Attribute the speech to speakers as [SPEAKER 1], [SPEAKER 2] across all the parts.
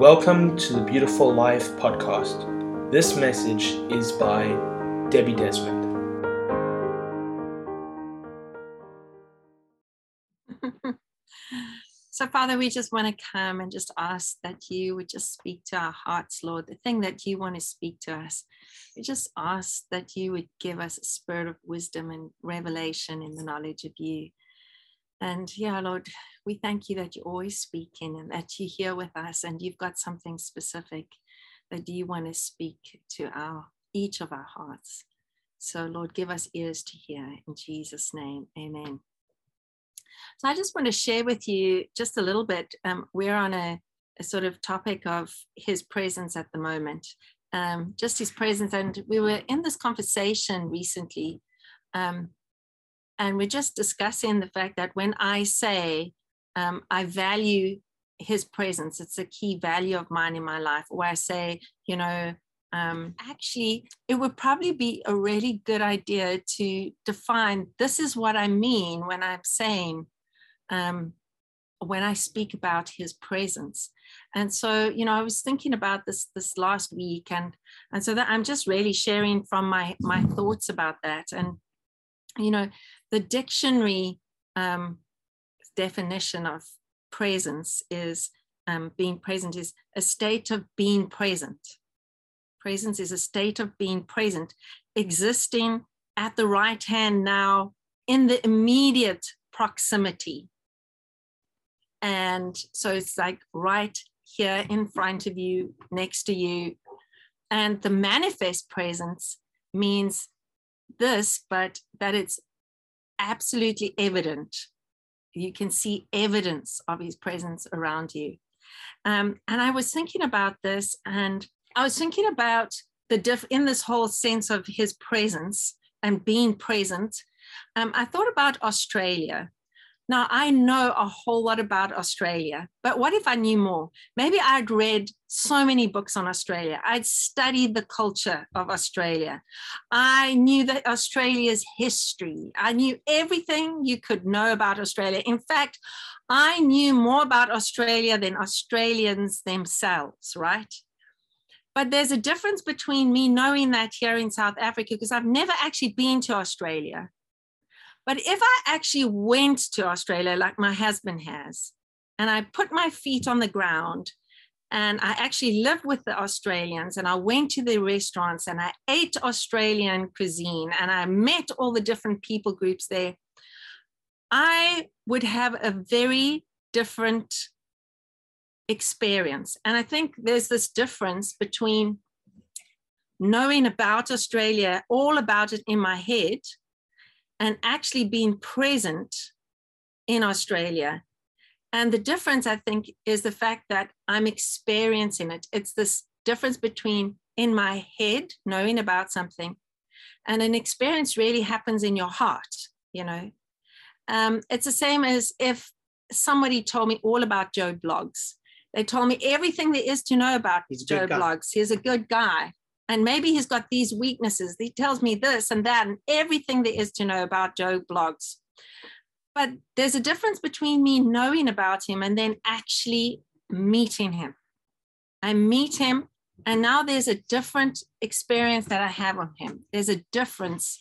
[SPEAKER 1] Welcome to the Beautiful Life podcast. This message is by Debbie Desmond.
[SPEAKER 2] So, Father, we just want to come and just ask that you would just speak to our hearts, Lord, the thing that you want to speak to us. We just ask that you would give us a spirit of wisdom and revelation in the knowledge of you. And yeah, Lord, we thank you that you're always speaking and that you're here with us and you've got something specific that you want to speak to our each of our hearts. So, Lord, give us ears to hear in Jesus' name. Amen. So I just want to share with you just a little bit. Um, we're on a, a, sort of topic of his presence at the moment, um, just his presence. And we were in this conversation recently, um, and we're just discussing the fact that when I say um, I value his presence, it's a key value of mine in my life, where I say, you know, um, actually, it would probably be a really good idea to define this is what I mean when I'm saying, um, when I speak about his presence. And so, you know, I was thinking about this this last week, and and so that I'm just really sharing from my my thoughts about that. And you know, the dictionary um, definition of presence is um, being present is a state of being present Presence is a state of being present, existing at the right hand now in the immediate proximity. And so it's like right here in front of you, next to you. And the manifest presence means this, but that it's absolutely evident. You can see evidence of his presence around you. Um, and I was thinking about this, and I was thinking about the diff in this whole sense of his presence and being present. Um, I thought about Australia. Now, I know a whole lot about Australia, but what if I knew more? Maybe I'd read so many books on Australia. I'd studied the culture of Australia. I knew that Australia's history. I knew everything you could know about Australia. In fact, I knew more about Australia than Australians themselves, right? But there's a difference between me knowing that here in South Africa, because I've never actually been to Australia. But if I actually went to Australia, like my husband has, and I put my feet on the ground and I actually lived with the Australians and I went to the restaurants and I ate Australian cuisine and I met all the different people groups there, I would have a very different experience. And I think there's this difference between knowing about Australia, all about it in my head, and actually being present in Australia. And the difference, I think, is the fact that I'm experiencing it. It's this difference between in my head, knowing about something, and an experience really happens in your heart, you know. Um, it's the same as if somebody told me all about Joe Bloggs they told me everything there is to know about Joe Bloggs. He's a good guy. And maybe he's got these weaknesses. He tells me this and that and everything there is to know about Joe Bloggs. But there's a difference between me knowing about him and then actually meeting him. I meet him, and now there's a different experience that I have of him. There's a difference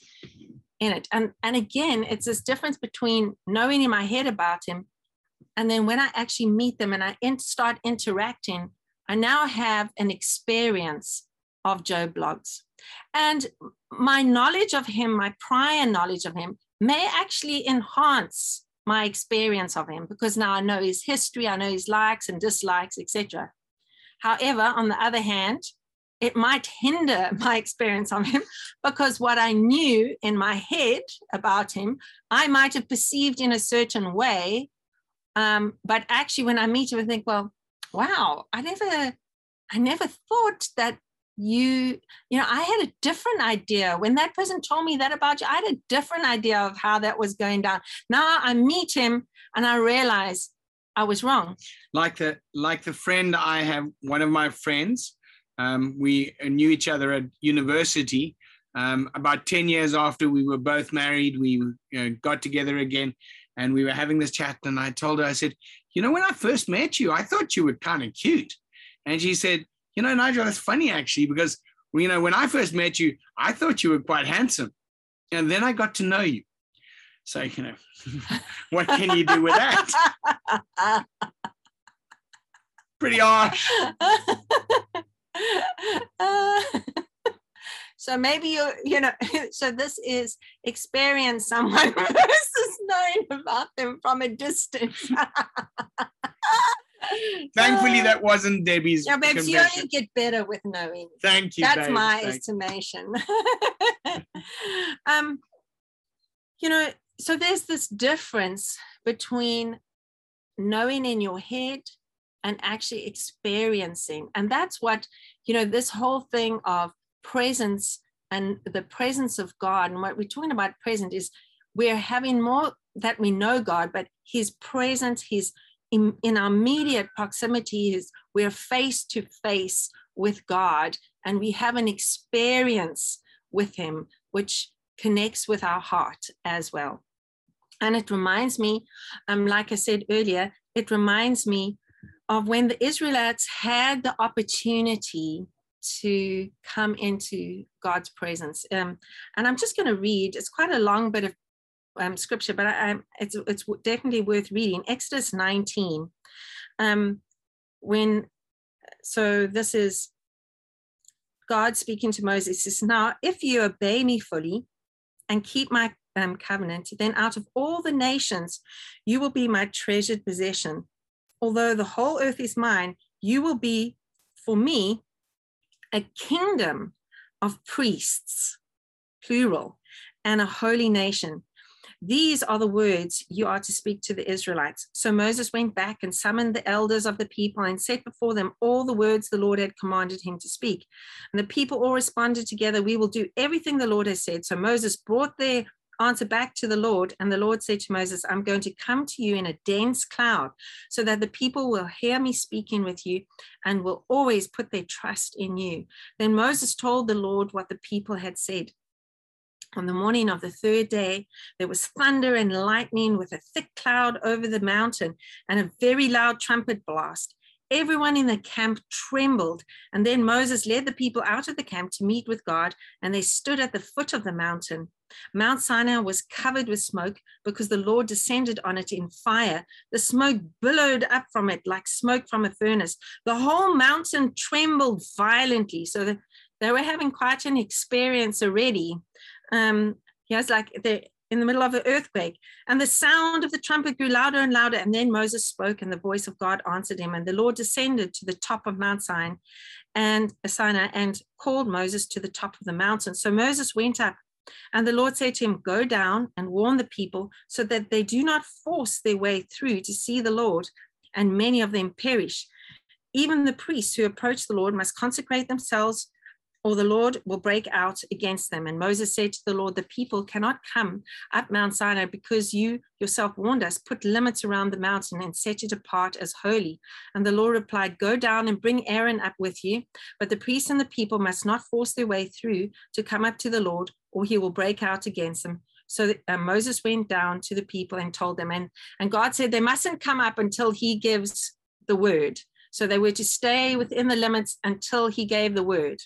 [SPEAKER 2] in it. And, and again, it's this difference between knowing in my head about him and then when I actually meet them and I in, start interacting, I now have an experience of Joe Bloggs. And my knowledge of him, my prior knowledge of him, may actually enhance my experience of him because now I know his history, I know his likes and dislikes, etc. However, on the other hand, it might hinder my experience of him because what I knew in my head about him, I might have perceived in a certain way um, but actually, when I meet him, I think, well, wow, I never, I never thought that you, you know, I had a different idea when that person told me that about you. I had a different idea of how that was going down. Now I meet him and I realize I was wrong.
[SPEAKER 3] Like the like the friend I have, one of my friends, um, we knew each other at university. Um, about 10 years after we were both married, we you know, got together again and we were having this chat and i told her i said you know when i first met you i thought you were kind of cute And she said, You know, Nigel, that's funny actually, because, you know, when I first met you, I thought you were quite handsome. And then I got to know you. So, you know, what can you do with that? Pretty harsh.
[SPEAKER 2] so maybe you you know so this is experience someone versus knowing about them from a distance
[SPEAKER 3] Thankfully, that wasn't Debbie's.
[SPEAKER 2] yeah babes you only get better with knowing
[SPEAKER 3] Thank you.
[SPEAKER 2] that's
[SPEAKER 3] babes.
[SPEAKER 2] my
[SPEAKER 3] Thank-
[SPEAKER 2] estimation um you know so there's this difference between knowing in your head and actually experiencing and that's what you know this whole thing of presence and the presence of god and what we're talking about present is we're having more that we know god but his presence his in, in our immediate proximity is we're face to face with god and we have an experience with him which connects with our heart as well. And it reminds me um, like i said earlier it reminds me of when the israelites had the opportunity to come into god's presence. Um, and i'm just going to read it's quite a long bit of um, scripture but I, I, it's, it's definitely worth reading exodus 19 um, when so this is God speaking to Moses he says, Now, if you obey me fully and keep my um, covenant, then out of all the nations, you will be my treasured possession. Although the whole earth is mine, you will be for me a kingdom of priests, plural, and a holy nation. These are the words you are to speak to the Israelites. So Moses went back and summoned the elders of the people and set before them all the words the Lord had commanded him to speak. And the people all responded together, We will do everything the Lord has said. So Moses brought their answer back to the Lord. And the Lord said to Moses, I'm going to come to you in a dense cloud so that the people will hear me speaking with you and will always put their trust in you. Then Moses told the Lord what the people had said. On the morning of the third day, there was thunder and lightning with a thick cloud over the mountain and a very loud trumpet blast. Everyone in the camp trembled. And then Moses led the people out of the camp to meet with God, and they stood at the foot of the mountain. Mount Sinai was covered with smoke because the Lord descended on it in fire. The smoke billowed up from it like smoke from a furnace. The whole mountain trembled violently. So they were having quite an experience already. Um, was like they're in the middle of an earthquake, and the sound of the trumpet grew louder and louder. And then Moses spoke, and the voice of God answered him. And the Lord descended to the top of Mount Sinai and Sinai and called Moses to the top of the mountain. So Moses went up, and the Lord said to him, Go down and warn the people so that they do not force their way through to see the Lord, and many of them perish. Even the priests who approach the Lord must consecrate themselves or the Lord will break out against them. And Moses said to the Lord, The people cannot come up Mount Sinai because you yourself warned us, put limits around the mountain and set it apart as holy. And the Lord replied, Go down and bring Aaron up with you, but the priests and the people must not force their way through to come up to the Lord, or he will break out against them. So uh, Moses went down to the people and told them, and, and God said they mustn't come up until he gives the word. So they were to stay within the limits until he gave the word.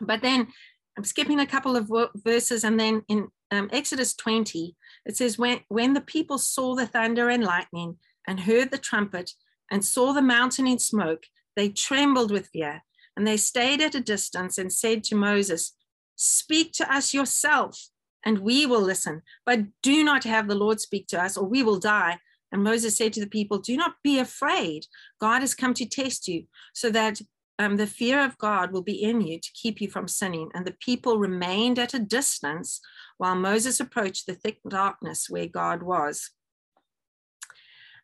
[SPEAKER 2] But then I'm skipping a couple of verses, and then in um, Exodus 20, it says, when, when the people saw the thunder and lightning and heard the trumpet and saw the mountain in smoke, they trembled with fear. And they stayed at a distance and said to Moses, Speak to us yourself, and we will listen. But do not have the Lord speak to us, or we will die. And Moses said to the people, Do not be afraid. God has come to test you, so that um, the fear of God will be in you to keep you from sinning. And the people remained at a distance while Moses approached the thick darkness where God was.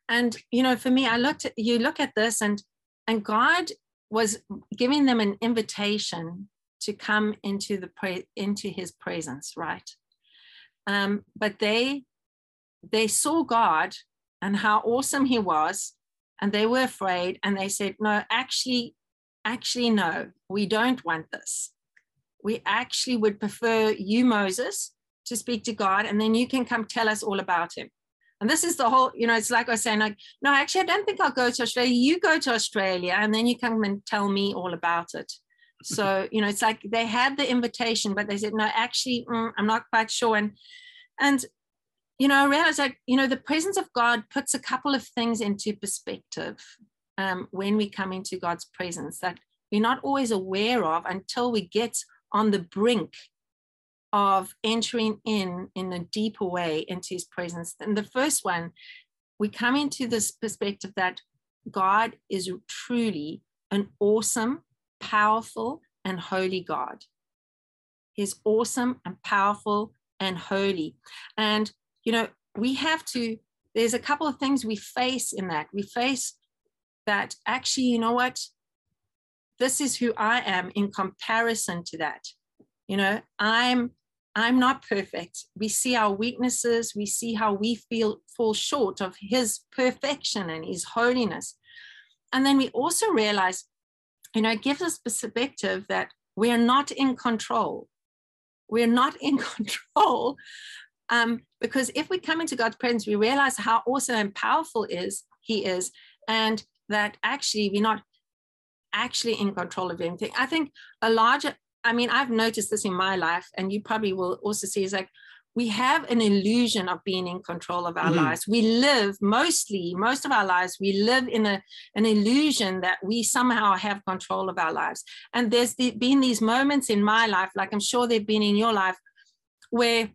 [SPEAKER 2] And you know, for me, I looked at you look at this, and and God was giving them an invitation to come into the pre- into His presence, right? Um, but they they saw God and how awesome He was, and they were afraid, and they said, "No, actually, actually, no, we don't want this. We actually would prefer you, Moses, to speak to God, and then you can come tell us all about him. And this is the whole, you know, it's like I was saying, like, no, actually, I don't think I'll go to Australia. You go to Australia and then you come and tell me all about it. So, you know, it's like they had the invitation, but they said, no, actually, mm, I'm not quite sure. And, and, you know, I realized like, you know, the presence of God puts a couple of things into perspective um, when we come into God's presence that we're not always aware of until we get on the brink of entering in in a deeper way into his presence. And the first one, we come into this perspective that God is truly an awesome, powerful, and holy God. He's awesome and powerful and holy. And, you know, we have to, there's a couple of things we face in that. We face that actually, you know what? This is who I am in comparison to that. You know, I'm I'm not perfect. We see our weaknesses, we see how we feel fall short of his perfection and his holiness. And then we also realize, you know, it gives us perspective that we are not in control. We're not in control. Um, because if we come into God's presence, we realize how awesome and powerful is He is, and that actually we're not actually in control of anything. I think a larger I mean, I've noticed this in my life, and you probably will also see is like we have an illusion of being in control of our mm-hmm. lives. We live mostly, most of our lives, we live in a, an illusion that we somehow have control of our lives. And there's the, been these moments in my life, like I'm sure they've been in your life, where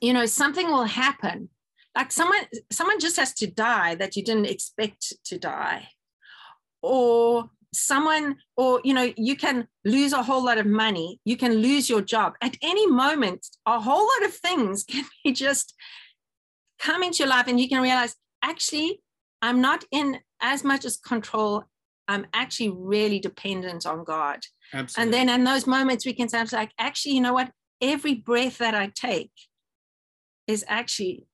[SPEAKER 2] you know something will happen. Like someone, someone just has to die that you didn't expect to die. Or someone or you know you can lose a whole lot of money you can lose your job at any moment a whole lot of things can be just come into your life and you can realize actually i'm not in as much as control i'm actually really dependent on god Absolutely. and then in those moments we can say like actually you know what every breath that i take is actually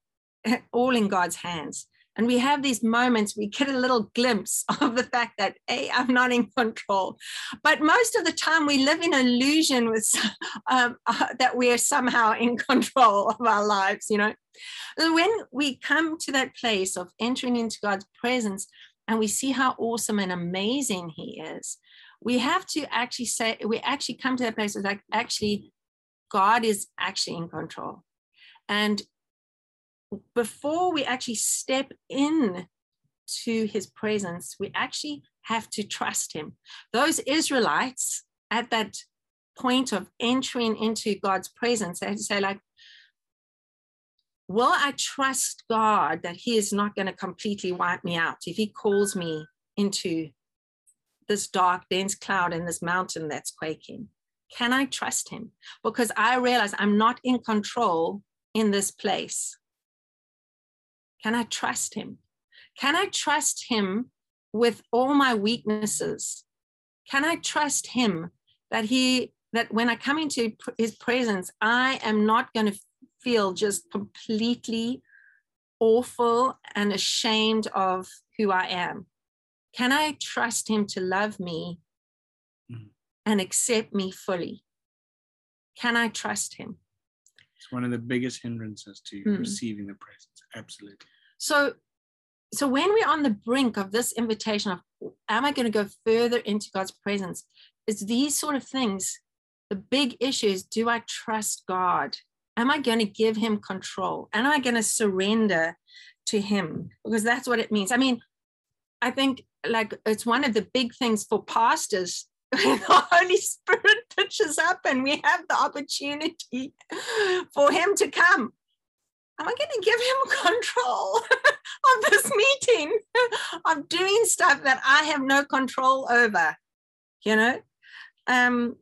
[SPEAKER 2] all in god's hands and we have these moments, we get a little glimpse of the fact that, hey, I'm not in control. But most of the time, we live in illusion with um, uh, that we are somehow in control of our lives, you know. When we come to that place of entering into God's presence and we see how awesome and amazing He is, we have to actually say, we actually come to that place of like, actually, God is actually in control. And before we actually step in to his presence, we actually have to trust him. Those Israelites at that point of entering into God's presence, they had to say, like, will I trust God that he is not going to completely wipe me out if he calls me into this dark, dense cloud and this mountain that's quaking? Can I trust him? Because I realize I'm not in control in this place. Can I trust him? Can I trust him with all my weaknesses? Can I trust him that he that when I come into his presence, I am not going to feel just completely awful and ashamed of who I am? Can I trust him to love me mm. and accept me fully? Can I trust him?
[SPEAKER 3] It's one of the biggest hindrances to mm. receiving the presence. Absolutely.
[SPEAKER 2] So, so when we're on the brink of this invitation of, am I going to go further into God's presence? It's these sort of things. The big issue is, do I trust God? Am I going to give him control? Am I going to surrender to him? Because that's what it means. I mean, I think like it's one of the big things for pastors the Holy Spirit pitches up and we have the opportunity for him to come am I going to give him control of this meeting? I'm doing stuff that I have no control over, you know? Um,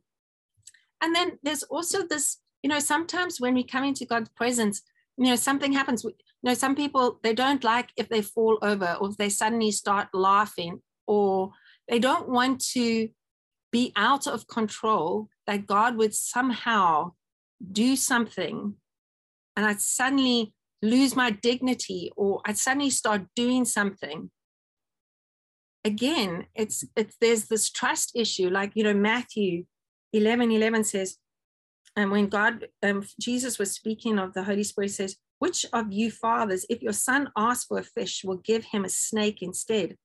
[SPEAKER 2] and then there's also this, you know, sometimes when we come into God's presence, you know, something happens. You know, some people, they don't like if they fall over or if they suddenly start laughing or they don't want to be out of control, that God would somehow do something and I'd suddenly lose my dignity or I'd suddenly start doing something. Again, it's it's there's this trust issue, like you know, Matthew 11 11 says, and when God um, Jesus was speaking of the Holy Spirit, says, which of you fathers, if your son asks for a fish, will give him a snake instead?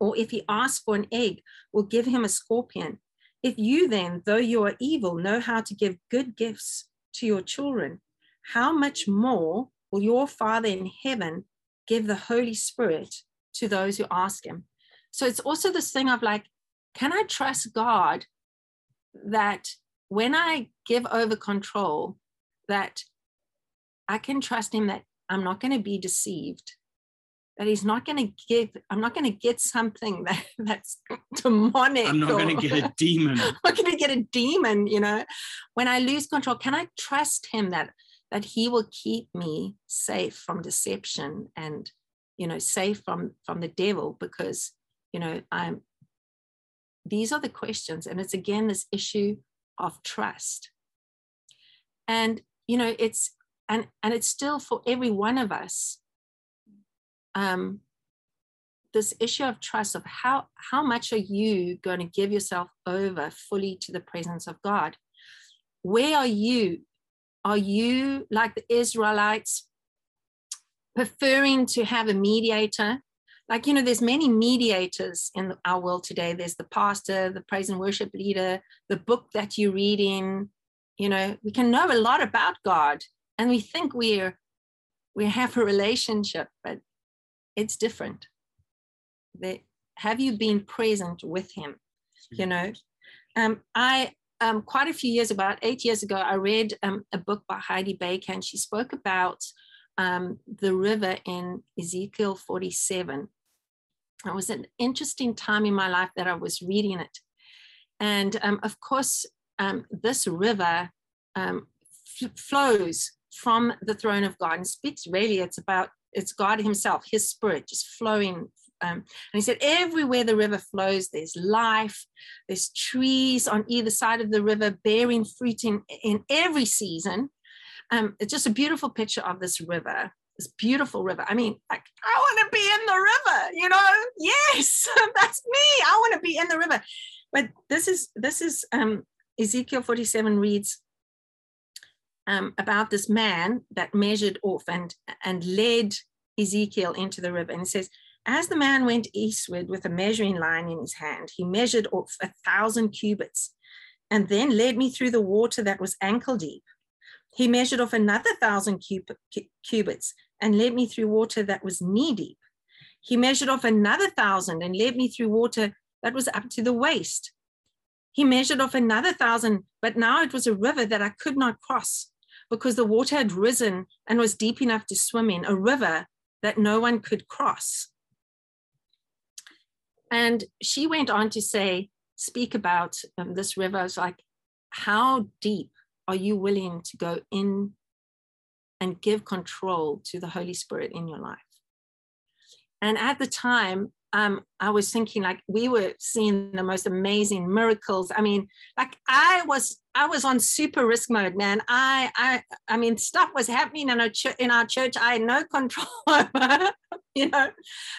[SPEAKER 2] Or if he asks for an egg, will give him a scorpion? If you then, though you are evil, know how to give good gifts to your children, how much more will your Father in heaven give the Holy Spirit to those who ask him? So it's also this thing of like, can I trust God that when I give over control, that I can trust him that I'm not going to be deceived, that he's not going to give, I'm not going to get something that, that's demonic.
[SPEAKER 3] I'm not going to get a demon.
[SPEAKER 2] I'm not going to get a demon, you know. When I lose control, can I trust him that that he will keep me safe from deception and you know safe from from the devil because you know i'm these are the questions and it's again this issue of trust. And you know it's and and it's still for every one of us um this issue of trust of how how much are you going to give yourself over fully to the presence of god? Where are you are you like the israelites preferring to have a mediator? Like you know there's many mediators in our world today. There's the pastor the praise and worship leader the book that you're reading you know we can know a lot about god and we think we're we have a relationship but it's different. They, have you been present with him? You know um, i um, quite a few years about eight years ago i read um, a book by heidi baker and she spoke about um, the river in ezekiel 47 it was an interesting time in my life that i was reading it and um, of course um, this river um, flows from the throne of God and speaks really, it's about, it's God Himself, His Spirit just flowing. Um, and He said, everywhere the river flows, there's life, there's trees on either side of the river bearing fruit in, in every season. Um, it's just a beautiful picture of this river this beautiful river. I mean, like, I want to be in the river, you know? Yes, that's me. I want to be in the river. But this is this is um Ezekiel 47 reads, um, about this man that measured off and, and led Ezekiel into the river. And says, as the man went eastward with a measuring line in his hand, he measured off a thousand cubits and then led me through the water that was ankle deep. He measured off another thousand cubits and led me through water that was knee deep. He measured off another thousand and led me through water that was up to the waist. He measured off another thousand, but now it was a river that I could not cross because the water had risen and was deep enough to swim in, a river that no one could cross. And she went on to say, speak about um, this river. It's like, how deep are you willing to go in and give control to the Holy Spirit in your life? And at the time, um, I was thinking like we were seeing the most amazing miracles. I mean, like I was, I was on super risk mode, man. I, I, I mean, stuff was happening in our. In our church, I had no control over, you know.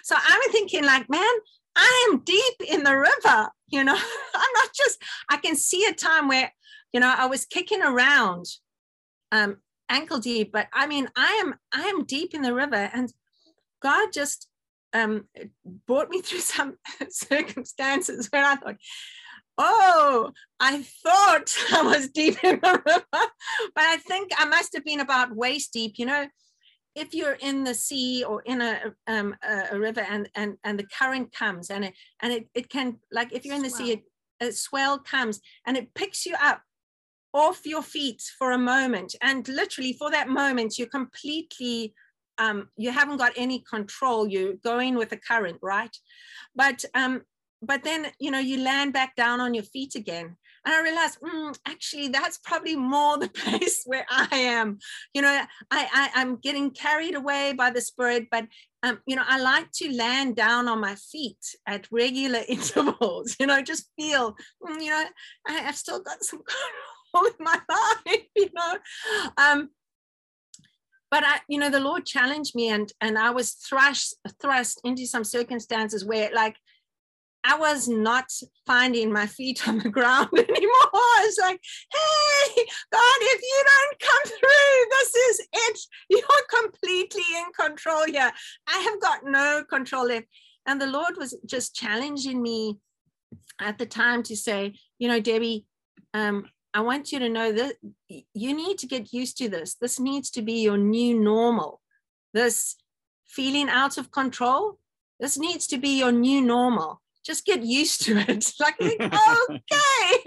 [SPEAKER 2] So I'm thinking like, man, I am deep in the river. You know, I'm not just. I can see a time where, you know, I was kicking around, um, ankle deep, but I mean, I am, I am deep in the river, and God just um, brought me through some circumstances where I thought, oh, I thought I was deep in the river, but I think I must have been about waist deep. You know, if you're in the sea or in a um, a, river and and and the current comes and it and it, it can like if you're in the swell. sea, it, a swell comes and it picks you up off your feet for a moment and literally for that moment you're completely um, you haven't got any control. You're going with the current, right? But um, but then you know you land back down on your feet again, and I realized mm, actually that's probably more the place where I am. You know, I, I I'm getting carried away by the spirit, but um, you know, I like to land down on my feet at regular intervals. You know, just feel, mm, you know, I, have still got some control in my life. You know, um, but I, you know, the Lord challenged me and and I was thrust thrust into some circumstances where like I was not finding my feet on the ground anymore. I was like, hey, God, if you don't come through, this is it. You're completely in control here. I have got no control left. And the Lord was just challenging me at the time to say, you know, Debbie, um, I want you to know that you need to get used to this. This needs to be your new normal. This feeling out of control, this needs to be your new normal. Just get used to it. like, okay.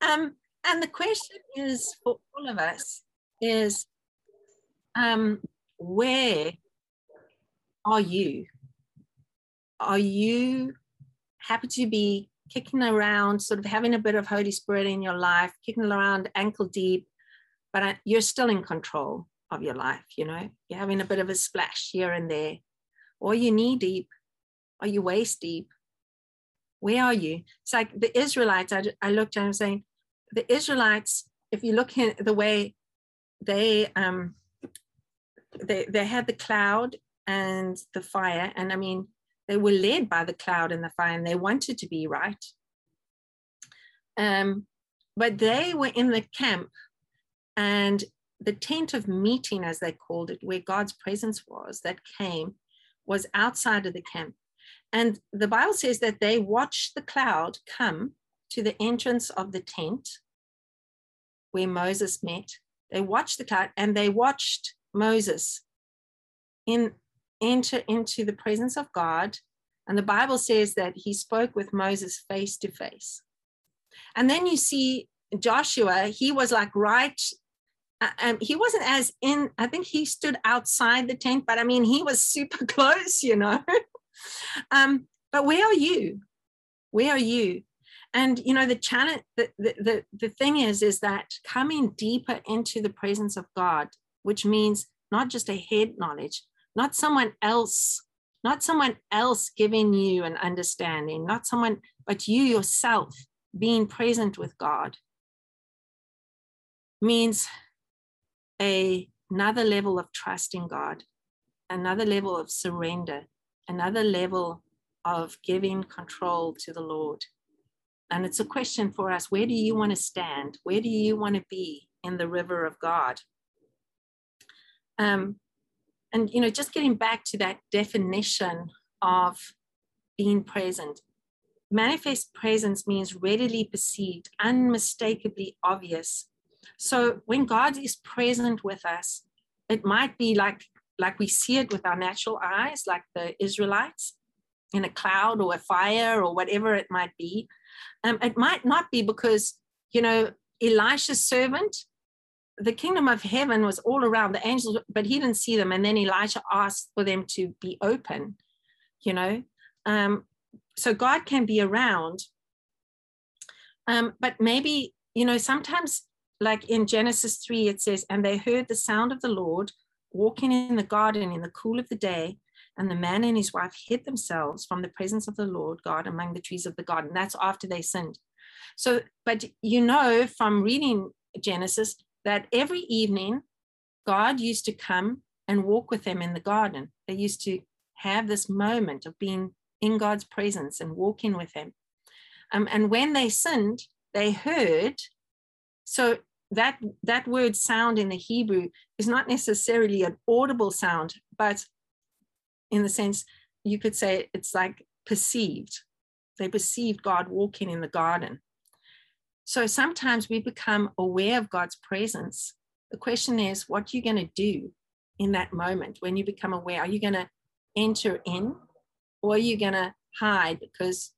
[SPEAKER 2] um, and the question is for all of us is um, where are you? Are you happy to be kicking around, sort of having a bit of Holy Spirit in your life, kicking around ankle deep, but you're still in control of your life, you know? You're having a bit of a splash here and there. Or you knee deep, or you waist deep. Where are you? It's like the Israelites, I, I looked and I'm saying, the Israelites, if you look at the way they um they they had the cloud and the fire, and I mean they were led by the cloud and the fire, and they wanted to be right. Um, but they were in the camp, and the tent of meeting, as they called it, where God's presence was, that came, was outside of the camp. And the Bible says that they watched the cloud come to the entrance of the tent where Moses met. They watched the cloud and they watched Moses in enter into the presence of God. And the Bible says that he spoke with Moses face to face. And then you see Joshua, he was like right. Uh, um, he wasn't as in, I think he stood outside the tent, but I mean, he was super close, you know. Um, but where are you? Where are you? And you know, the challenge, the, the, the, the thing is, is that coming deeper into the presence of God, which means not just a head knowledge, not someone else, not someone else giving you an understanding, not someone, but you yourself being present with God means a, another level of trust in God, another level of surrender, another level of giving control to the Lord. And it's a question for us where do you want to stand? Where do you want to be in the river of God? Um, and, you know, just getting back to that definition of being present. Manifest presence means readily perceived, unmistakably obvious. So when God is present with us, it might be like like we see it with our natural eyes, like the Israelites in a cloud or a fire or whatever it might be. Um, it might not be because, you know, Elisha's servant, the kingdom of heaven was all around the angels, but he didn't see them. And then Elisha asked for them to be open, you know. Um, so God can be around. Um, but maybe, you know, sometimes, like in Genesis 3, it says, and they heard the sound of the Lord walking in the garden in the cool of the day. And the man and his wife hid themselves from the presence of the Lord God among the trees of the garden. That's after they sinned. So, but you know from reading Genesis that every evening God used to come and walk with them in the garden. They used to have this moment of being in God's presence and walking with Him. Um, and when they sinned, they heard. So that that word sound in the Hebrew is not necessarily an audible sound, but in the sense you could say it's like perceived. They perceived God walking in the garden. So sometimes we become aware of God's presence. The question is, what are you going to do in that moment when you become aware? Are you going to enter in, or are you going to hide because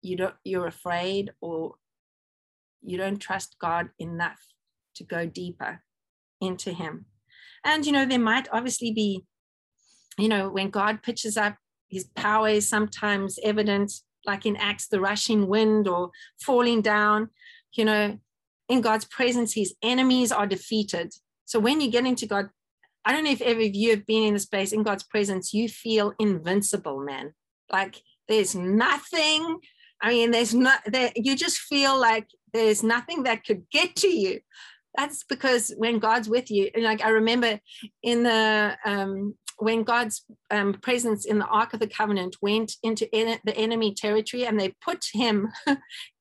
[SPEAKER 2] you don't you're afraid or you don't trust God enough to go deeper into him. And, you know, there might obviously be, you know, when God pitches up, his power is sometimes evident, like in Acts, the rushing wind or falling down, you know, in God's presence, his enemies are defeated. So when you get into God, I don't know if ever of you have been in a space in God's presence, you feel invincible, man. Like there's nothing. I mean, there's not there, you just feel like there's nothing that could get to you that's because when God's with you, like I remember in the um, when God's um, presence in the Ark of the Covenant went into en- the enemy territory and they put him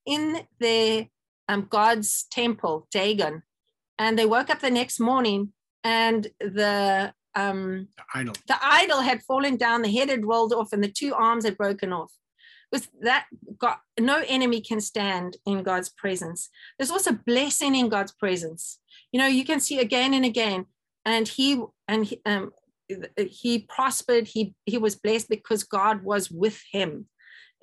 [SPEAKER 2] in their um, God's temple, Dagon, and they woke up the next morning and the um,
[SPEAKER 3] idol.
[SPEAKER 2] the idol had fallen down, the head had rolled off, and the two arms had broken off. With that, God, no enemy can stand in God's presence. There's also blessing in God's presence. You know, you can see again and again, and he and he, um, he prospered. He he was blessed because God was with him.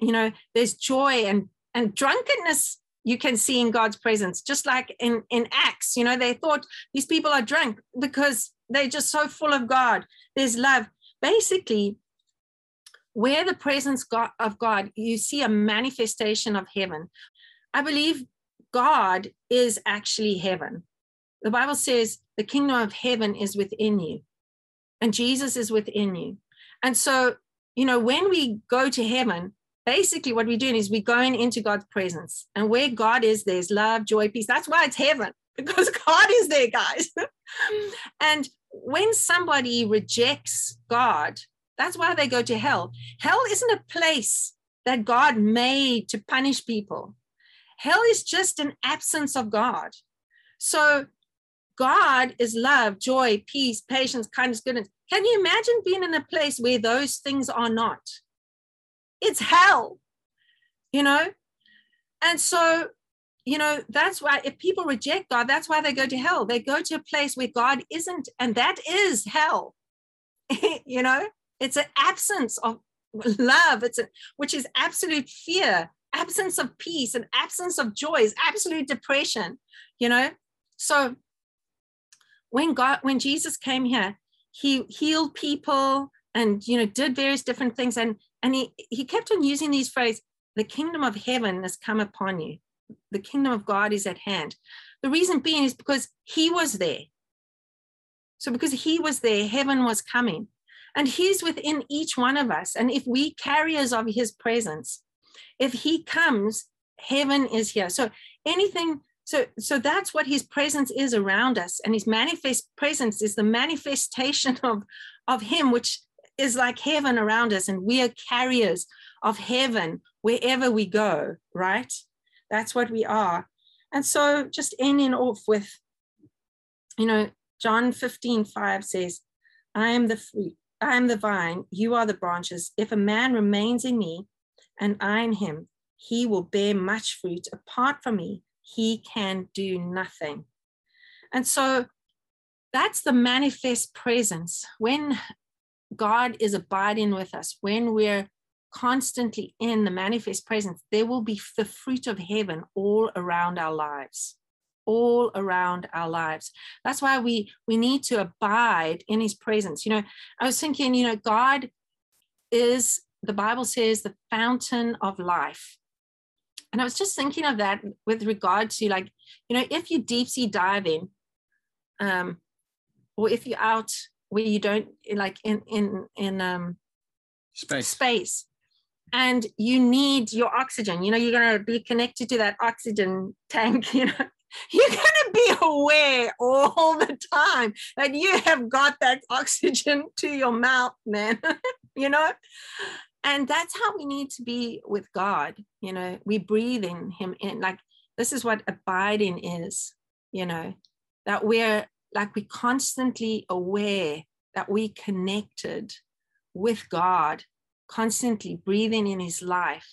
[SPEAKER 2] You know, there's joy and and drunkenness you can see in God's presence, just like in in Acts. You know, they thought these people are drunk because they're just so full of God. There's love. Basically, where the presence of God, you see a manifestation of heaven. I believe God is actually heaven. The Bible says the kingdom of heaven is within you, and Jesus is within you. And so, you know, when we go to heaven, basically what we're doing is we're going into God's presence. And where God is, there's love, joy, peace. That's why it's heaven, because God is there, guys. and when somebody rejects God, that's why they go to hell. Hell isn't a place that God made to punish people. Hell is just an absence of God. So God is love, joy, peace, patience, kindness, goodness. Can you imagine being in a place where those things are not? It's hell, you know? And so you know, that's why if people reject God, that's why they go to hell. They go to a place where God isn't, and that is hell. you know, it's an absence of love, it's a, which is absolute fear, absence of peace, and absence of joy is absolute depression, you know. So when God, when Jesus came here, he healed people and you know did various different things and and he he kept on using these phrases the kingdom of heaven has come upon you the kingdom of God is at hand. The reason being is because he was there. So, because he was there, heaven was coming. And he's within each one of us. And if we carriers of his presence, if he comes, heaven is here. So, anything, so, so that's what his presence is around us. And his manifest presence is the manifestation of, of him, which is like heaven around us. And we are carriers of heaven wherever we go, right? That's what we are. And so just ending off with, you know, John 15, 5 says, I am the fruit, I am the vine, you are the branches. If a man remains in me and I in him, he will bear much fruit. Apart from me, he can do nothing. And so that's the manifest presence. When God is abiding with us, when we're constantly in the manifest presence, there will be the fruit of heaven all around our lives all around our lives. That's why we we need to abide in his presence. You know i was thinking you know god is the bible says the fountain of life. And i was just thinking of that with regard to like you know if you deep sea diving um or if you're out where you don't like in in in um
[SPEAKER 3] space.
[SPEAKER 2] space and you need your oxygen you know you're going to be connected to that oxygen tank you know you're going to be aware all the time that you have got that oxygen to your mouth man. You know? And that's how we need to be with god you know? We breathe in him in like this is what abiding is you know? That we're like we're constantly aware that we connected with god constantly breathing in his life.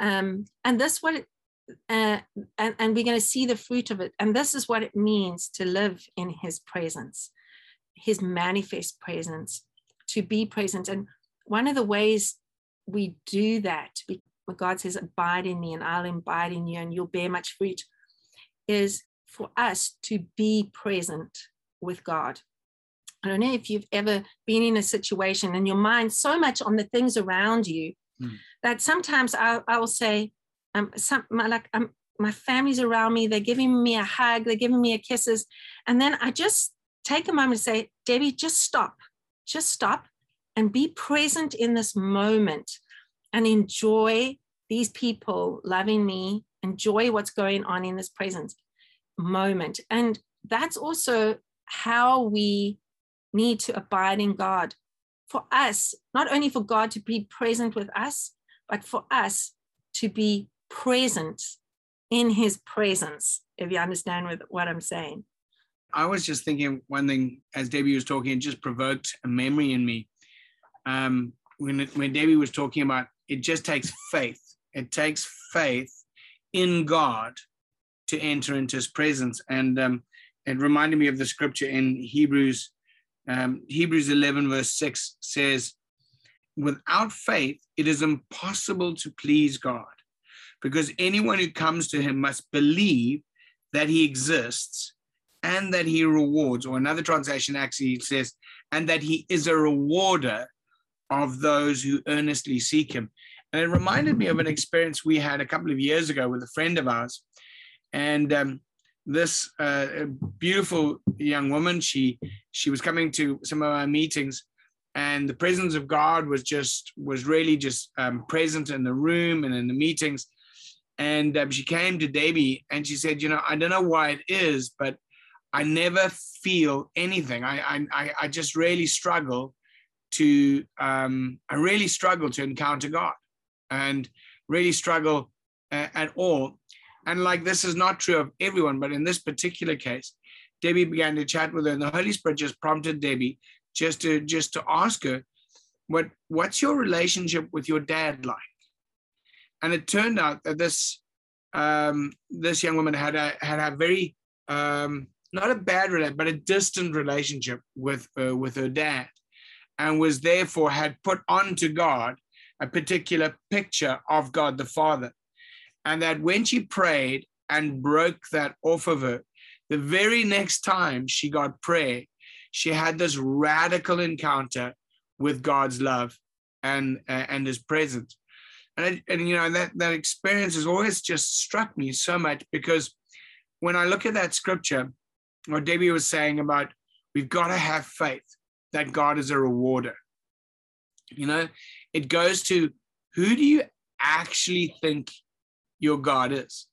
[SPEAKER 2] Um, and this what, it, uh, and, and we're going to see the fruit of it. And this is what it means to live in his presence, his manifest presence, to be present. And one of the ways we do that, because God says, abide in me and I'll abide in you and you'll bear much fruit, is for us to be present with God. I don't know if you've ever been in a situation and your mind so much on the things around you mm. that sometimes I, I will say, um, some my, like um, my family's around me, they're giving me a hug, they're giving me a kisses, and then I just take a moment to say, Debbie, just stop, just stop, and be present in this moment, and enjoy these people loving me, enjoy what's going on in this present moment, and that's also how we need to abide in God. for us, not only for God to be present with us, but for us to be present in his presence, if you understand with what I'm saying.
[SPEAKER 3] I was just thinking one thing as Debbie was talking, it just provoked a memory in me. Um, when, when Debbie was talking about it just takes faith. It takes faith in God to enter into his presence. And um, it reminded me of the scripture in Hebrews, um, Hebrews 11, verse 6 says, Without faith, it is impossible to please God because anyone who comes to him must believe that he exists and that he rewards, or another translation actually says, and that he is a rewarder of those who earnestly seek him. And it reminded me of an experience we had a couple of years ago with a friend of ours. And um, this uh, beautiful young woman, she she was coming to some of our meetings, and the presence of God was just was really just um, present in the room and in the meetings. And um, she came to Debbie and she said, you know, I don't know why it is, but I never feel anything. I I I just really struggle to um, I really struggle to encounter God, and really struggle uh, at all. And like this is not true of everyone, but in this particular case, Debbie began to chat with her, and the Holy Spirit just prompted Debbie just to just to ask her, what what's your relationship with your dad like? And it turned out that this um, this young woman had a had a very um, not a bad relationship, but a distant relationship with uh, with her dad, and was therefore had put onto God a particular picture of God the Father, and that when she prayed and broke that off of her, the very next time she got prayer, she had this radical encounter with God's love and uh, and His presence, and and you know that that experience has always just struck me so much because when I look at that scripture what Debbie was saying about we've got to have faith that God is a rewarder. You know, it goes to who do you actually think your God is?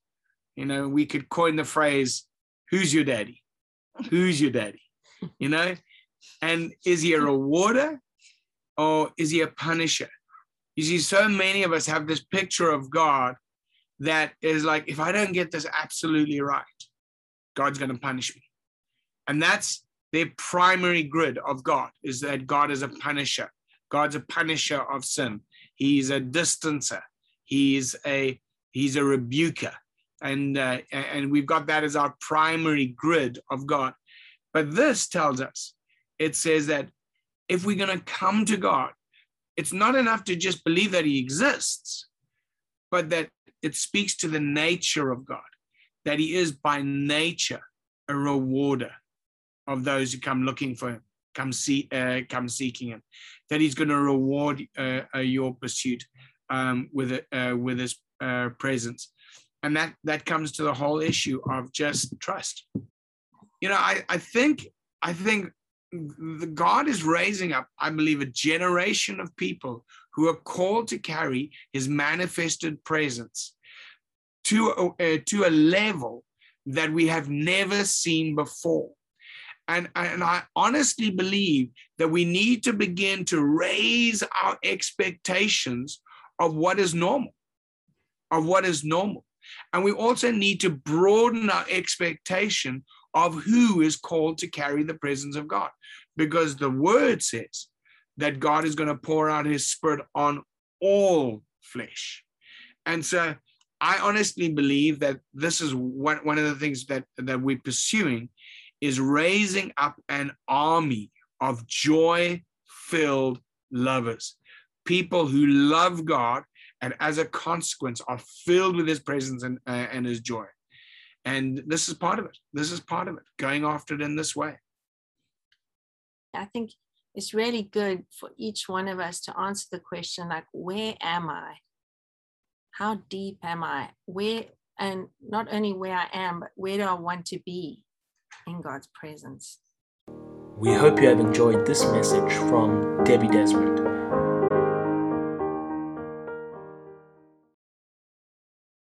[SPEAKER 3] You know, we could coin the phrase, who's your daddy? Who's your daddy? You know, and is he a rewarder or is he a punisher? You see, so many of us have this picture of God that is like, if I don't get this absolutely right, God's going to punish me. And that's their primary grid of God is that God is a punisher. God's a punisher of sin. He's a distancer. He's a he's a rebuker. And uh, and we've got that as our primary grid of God. But this tells us, it says that if we're going to come to God, it's not enough to just believe that He exists, but that it speaks to the nature of God, that He is by nature a rewarder of those who come looking for him, come see, uh, come seeking him. That he's going to reward uh, uh, your pursuit um, with uh, with his uh, presence, and that that comes to the whole issue of just trust. You know, I I think I think God is raising up, I believe, a generation of people who are called to carry His manifested presence to a, uh, to a level that we have never seen before. And, and I honestly believe that we need to begin to raise our expectations of what is normal, of what is normal. And we also need to broaden our expectation of who is called to carry the presence of God. Because the word says that God is going to pour out his spirit on all flesh. And so I honestly believe that this is one, one of the things that, that we're pursuing is raising up an army of joy filled lovers, people who love God and as a consequence are filled with his presence and, uh, and his joy. And this is part of it. This is part of it, going after it in this way.
[SPEAKER 2] I think it's really good for each one of us to answer the question like, where am I? How deep am I? Where, and not only where I am, but where do I want to be? in God's presence.
[SPEAKER 1] We hope you have enjoyed this message from Debbie Desmond.